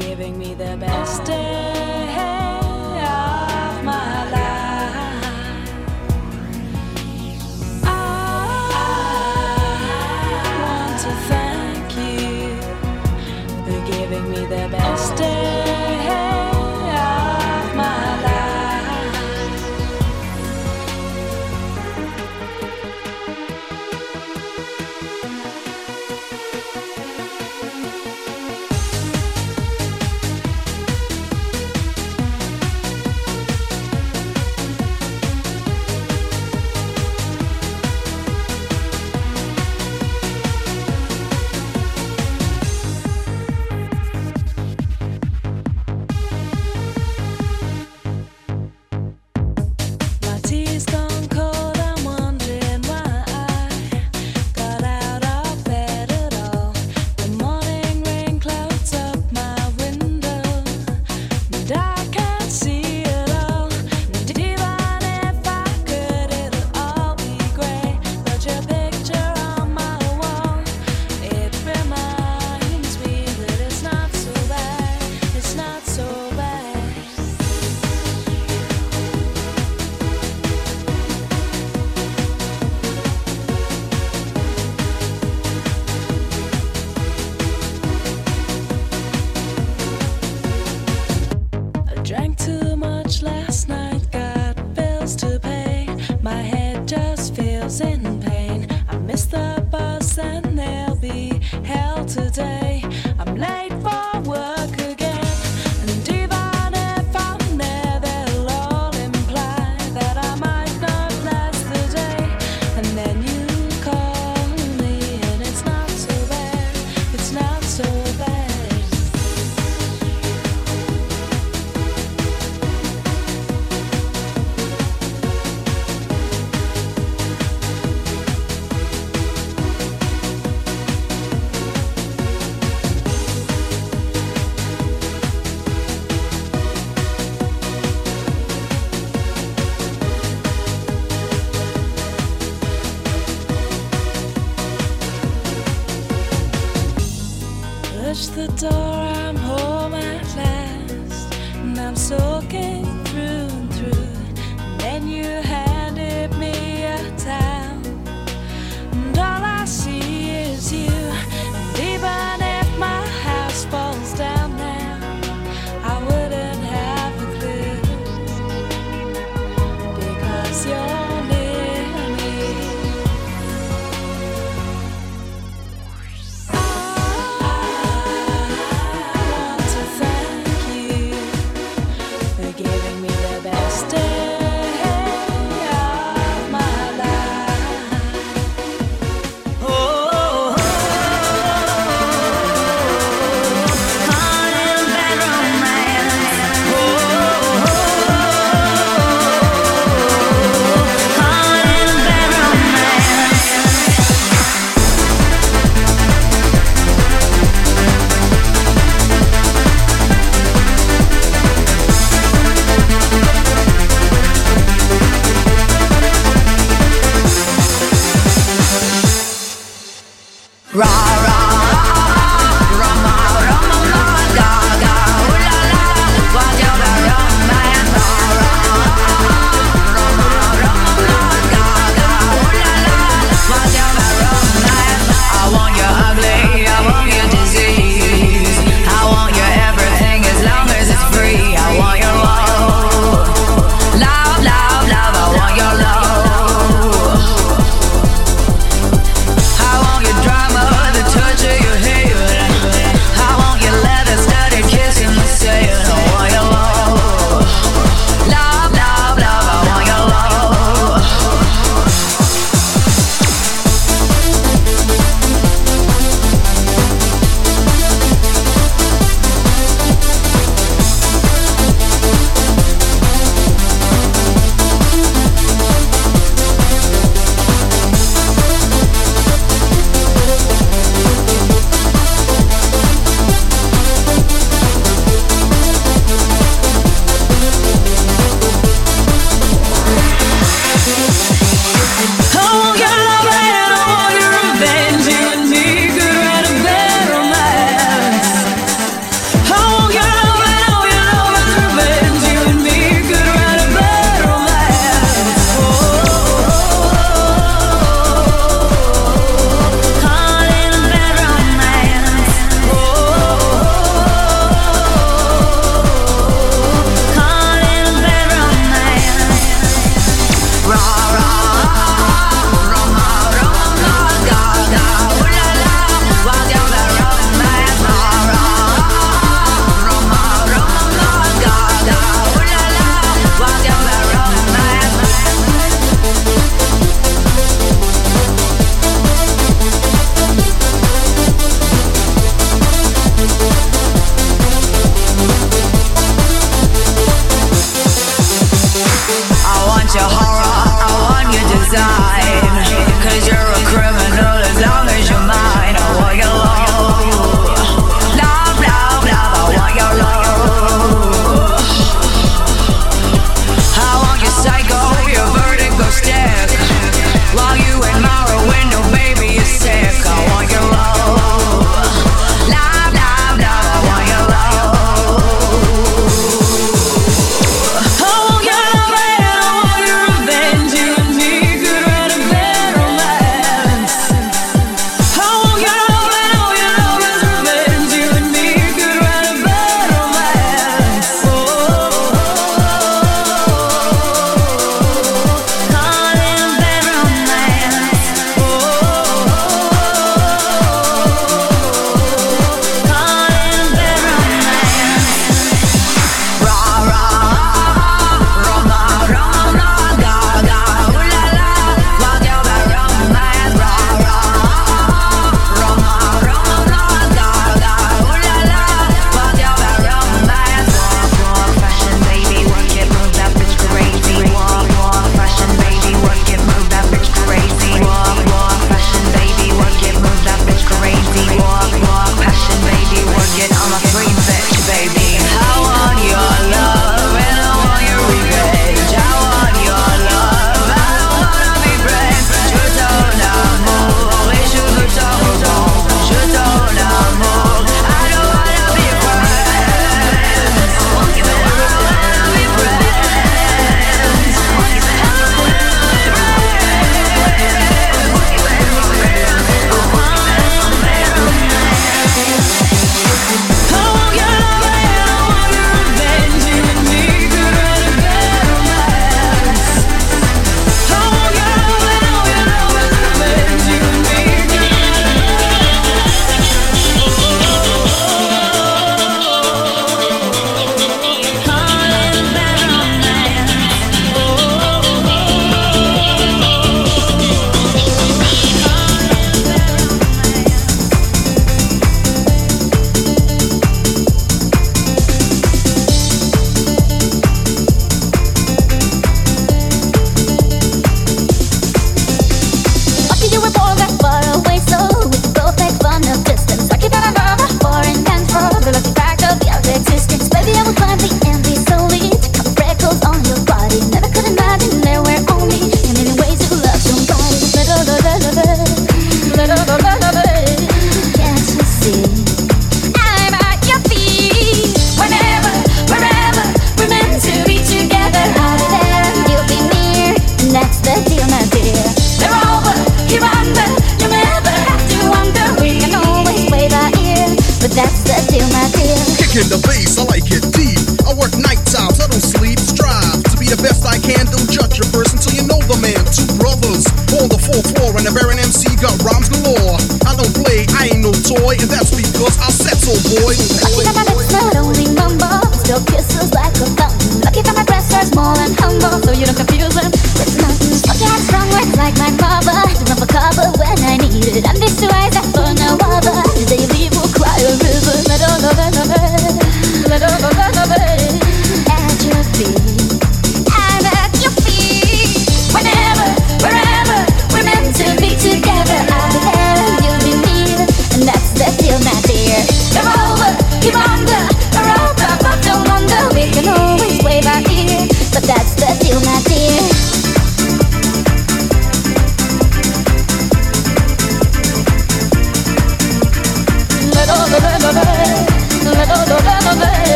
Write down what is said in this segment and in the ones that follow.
giving me the best day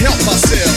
help myself.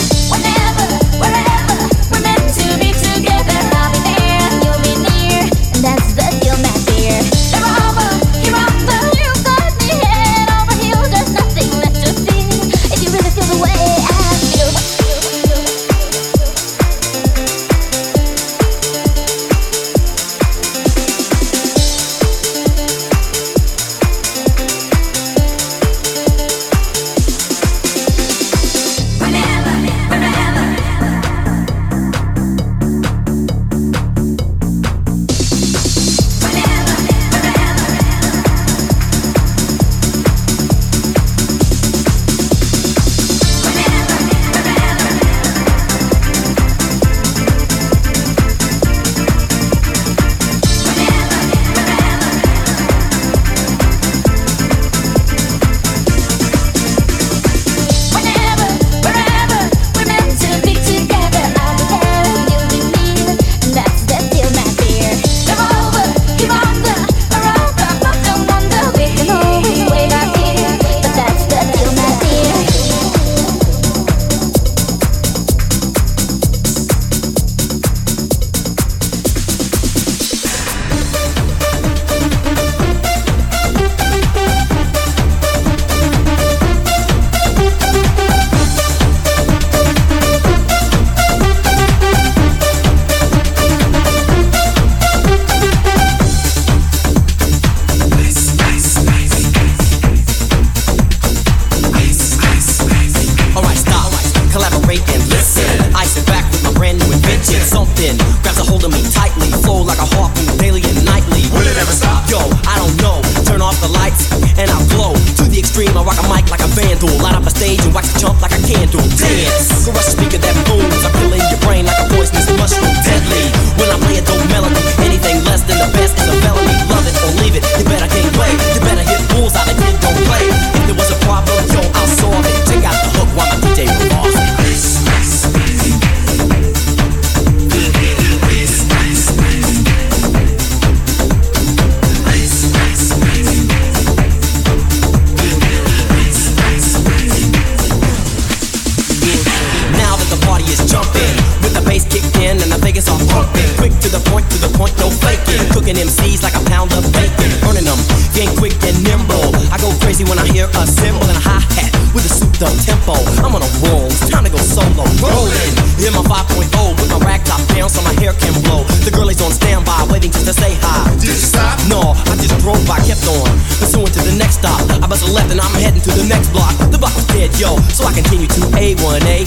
5.0 with my rag top down so my hair can blow. The girl is on standby waiting just to say hi. Did you stop? No, I just drove by, kept on. The the next stop. I bust a left and I'm heading to the next block. The block is dead, yo, so I continue to A1A.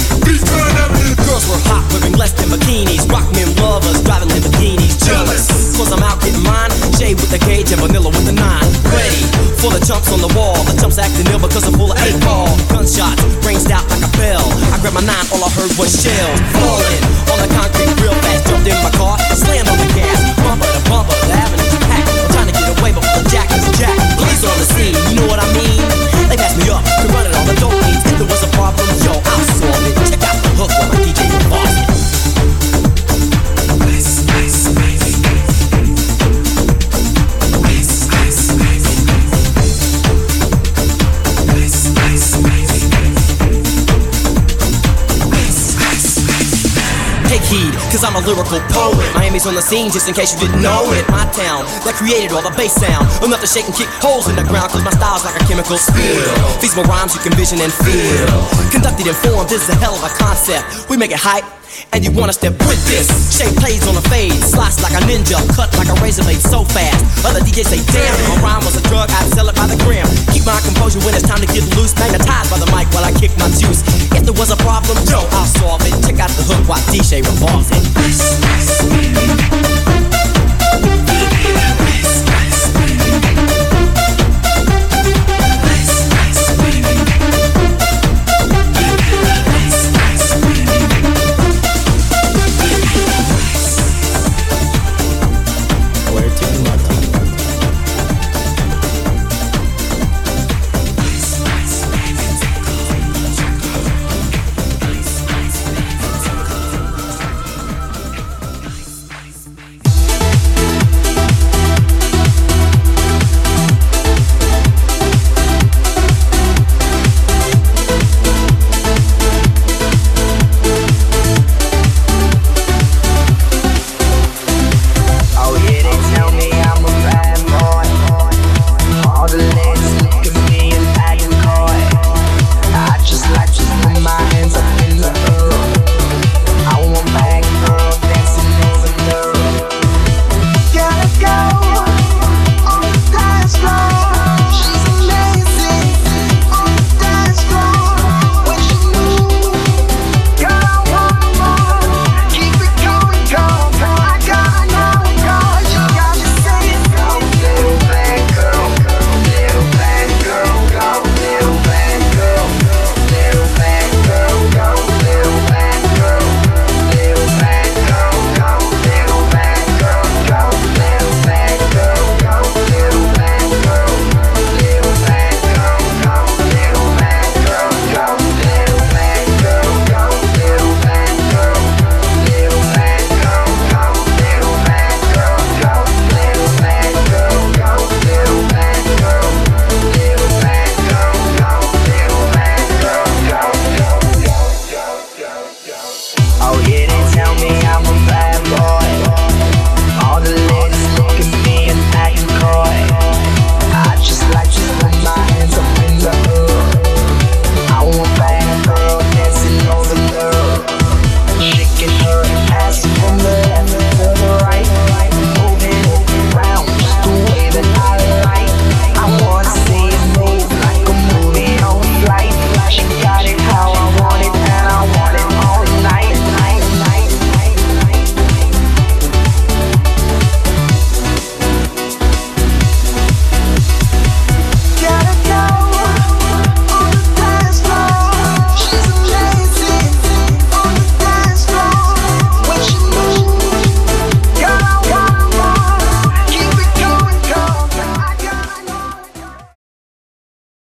Girls were hot, wearing less than bikinis. Rock men lovers, driving Lamborghinis. Jealous, cause I'm out getting mine. Jay with the cage and vanilla with the nine. Ready for the chumps on the wall. The chumps acting ill because I'm full of eight ball. Gunshots ranged out like a bell. I grabbed my nine, all I heard was shells falling on the concrete real fast. Jumped in my car. On the scene, just in case you didn't know it. My town, that created all the bass sound. Enough to shake and kick holes in the ground, cause my style's like a chemical spill. Feasible rhymes you can vision and feel. Conducted and formed, this is a hell of a concept. We make it hype and you wanna step with this. Shape plays on the fade, slice like a ninja, cut like a razor blade so fast. Other DJs say, damn, my rhyme was a drug, I'd sell it by the gram. Keep my composure when it's time to get loose, magnetized by the mic while I kick my juice. If there was a problem, yo, I'll solve it. Check out the hook while DJ revolves it.